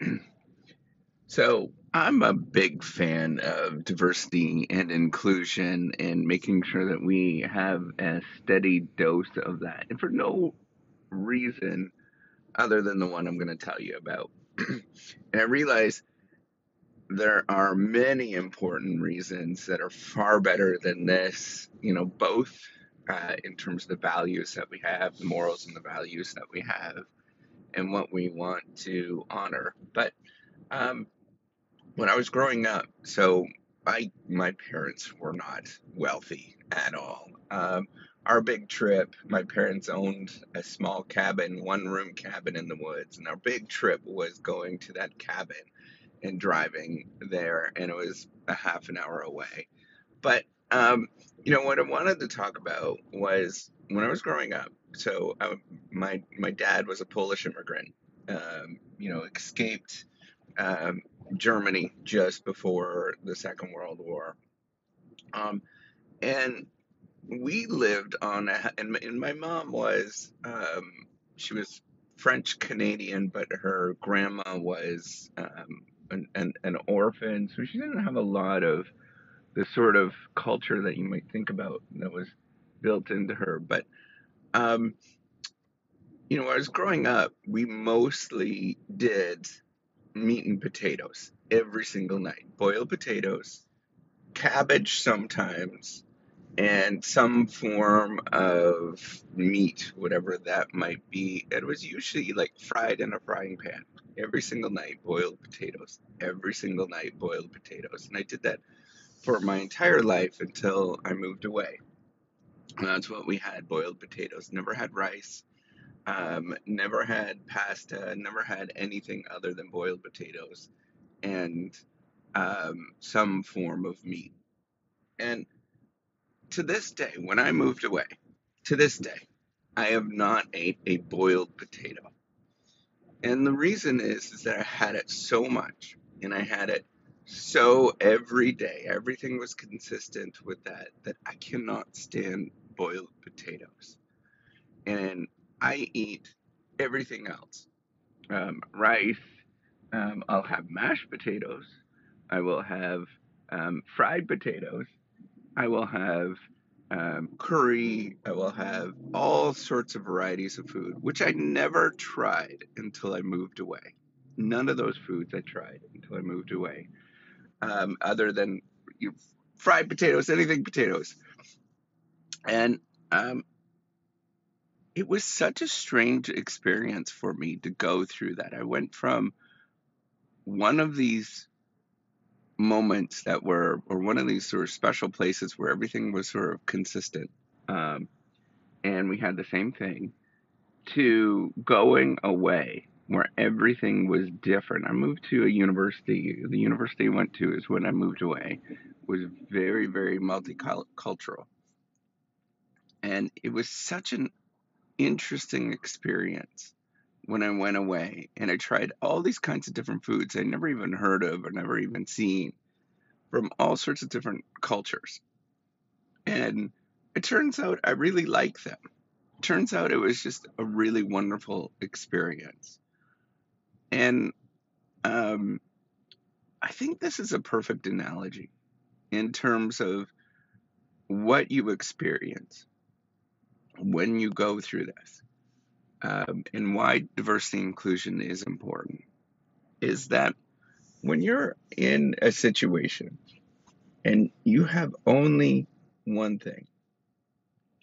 So I'm a big fan of diversity and inclusion and making sure that we have a steady dose of that. And for no reason other than the one I'm going to tell you about. and I realize there are many important reasons that are far better than this, you know, both uh, in terms of the values that we have, the morals and the values that we have, and what we want to honor. But um, when I was growing up, so I my parents were not wealthy at all. Um, our big trip, my parents owned a small cabin, one room cabin in the woods, and our big trip was going to that cabin and driving there, and it was a half an hour away. But um, you know what I wanted to talk about was when I was growing up. So I, my my dad was a Polish immigrant. Um, you know, escaped um, Germany just before the Second World War. Um, and we lived on a, and, and my mom was, um, she was French Canadian, but her grandma was um, an, an, an orphan, so she didn't have a lot of the sort of culture that you might think about that was built into her. But, um, you know, was growing up, we mostly did meat and potatoes every single night. Boiled potatoes, cabbage sometimes, and some form of meat, whatever that might be. It was usually like fried in a frying pan every single night, boiled potatoes. Every single night, boiled potatoes. And I did that for my entire life until I moved away. That's what we had boiled potatoes. Never had rice um, never had pasta, never had anything other than boiled potatoes and um, some form of meat. And to this day, when I moved away, to this day, I have not ate a boiled potato. And the reason is, is that I had it so much and I had it so every day. Everything was consistent with that, that I cannot stand boiled potatoes. And I eat everything else. Um, rice. Um, I'll have mashed potatoes. I will have um, fried potatoes. I will have um, curry. I will have all sorts of varieties of food, which I never tried until I moved away. None of those foods I tried until I moved away, um, other than you, fried potatoes, anything potatoes. And um, it was such a strange experience for me to go through that. I went from one of these moments that were, or one of these sort of special places where everything was sort of consistent, um, and we had the same thing, to going away where everything was different. I moved to a university. The university I went to is when I moved away was very, very multicultural. And it was such an interesting experience when I went away and I tried all these kinds of different foods I never even heard of or never even seen from all sorts of different cultures. And it turns out I really like them. It turns out it was just a really wonderful experience. And um, I think this is a perfect analogy in terms of what you experience when you go through this um, and why diversity inclusion is important is that when you're in a situation and you have only one thing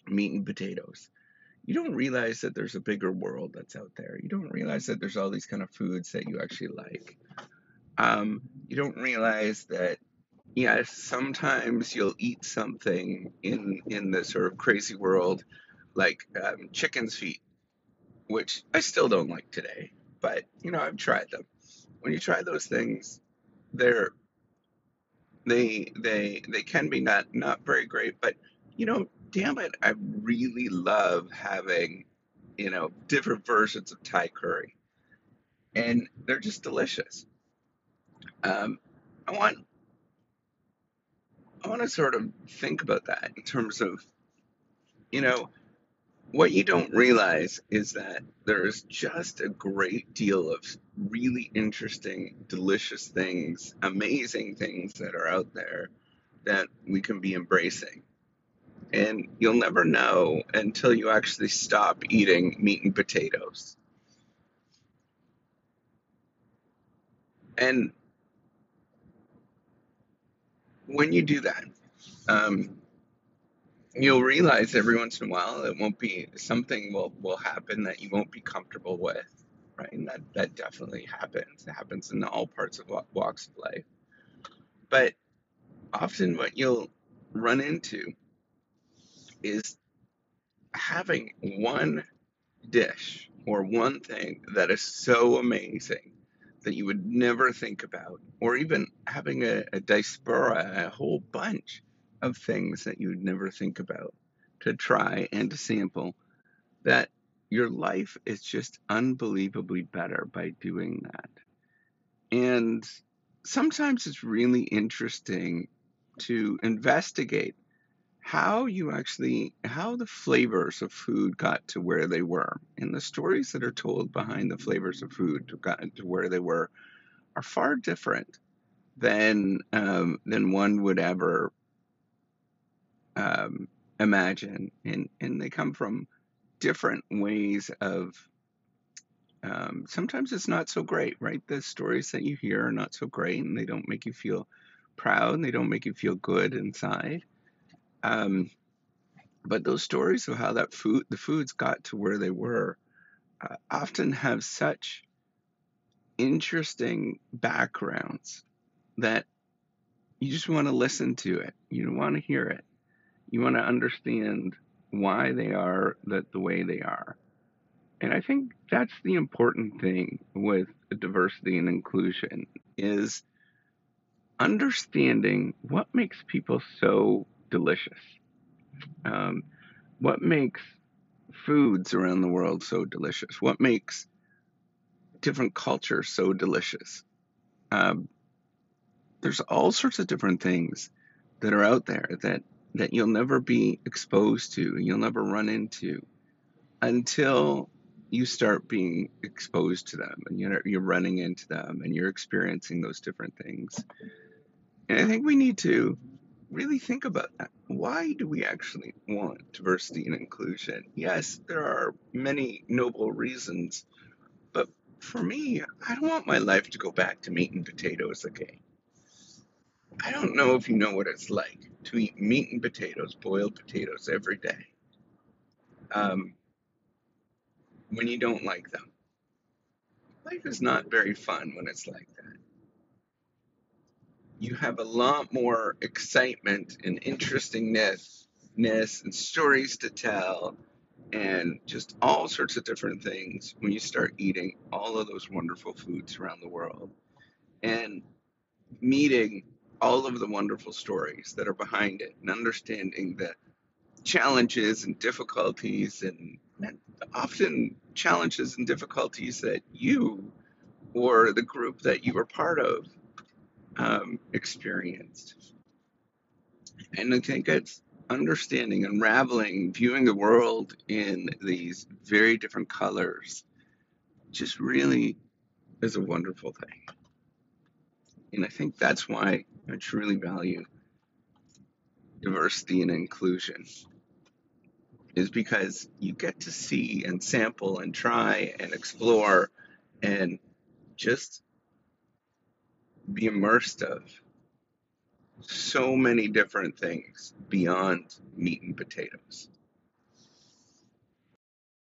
meat and potatoes you don't realize that there's a bigger world that's out there you don't realize that there's all these kind of foods that you actually like um, you don't realize that yes sometimes you'll eat something in in this sort of crazy world like um, chicken's feet, which I still don't like today, but you know I've tried them. When you try those things, they're they they they can be not not very great, but you know, damn it, I really love having you know different versions of Thai curry, and they're just delicious. Um, I want I want to sort of think about that in terms of you know what you don't realize is that there's just a great deal of really interesting, delicious things, amazing things that are out there that we can be embracing. And you'll never know until you actually stop eating meat and potatoes. And when you do that, um, you'll realize every once in a while it won't be something will will happen that you won't be comfortable with, right? And that that definitely happens. It happens in all parts of walks of life. But often, what you'll run into is having one dish or one thing that is so amazing that you would never think about, or even having a, a diaspora, a whole bunch of things that you would never think about to try and to sample, that your life is just unbelievably better by doing that. And sometimes it's really interesting to investigate how you actually how the flavors of food got to where they were and the stories that are told behind the flavors of food to, got to where they were are far different than um, than one would ever um, imagine and and they come from different ways of um, sometimes it's not so great right? The stories that you hear are not so great and they don't make you feel proud and they don't make you feel good inside um, but those stories of how that food, the foods got to where they were, uh, often have such interesting backgrounds that you just want to listen to it. You want to hear it. You want to understand why they are that the way they are. And I think that's the important thing with diversity and inclusion is understanding what makes people so delicious. Um, what makes foods around the world so delicious? What makes different cultures so delicious? Um, there's all sorts of different things that are out there that that you'll never be exposed to, you'll never run into until you start being exposed to them and you're, you're running into them and you're experiencing those different things. And I think we need to really think about that. Why do we actually want diversity and inclusion? Yes, there are many noble reasons, but for me, I don't want my life to go back to meat and potatoes again. I don't know if you know what it's like to eat meat and potatoes, boiled potatoes, every day um, when you don't like them. Life is not very fun when it's like that you have a lot more excitement and interestingness and stories to tell and just all sorts of different things when you start eating all of those wonderful foods around the world and meeting all of the wonderful stories that are behind it and understanding the challenges and difficulties and, and often challenges and difficulties that you or the group that you were part of um, experienced. And I think it's understanding, unraveling, viewing the world in these very different colors just really is a wonderful thing. And I think that's why I truly value diversity and inclusion is because you get to see and sample and try and explore and just be immersed of so many different things beyond meat and potatoes.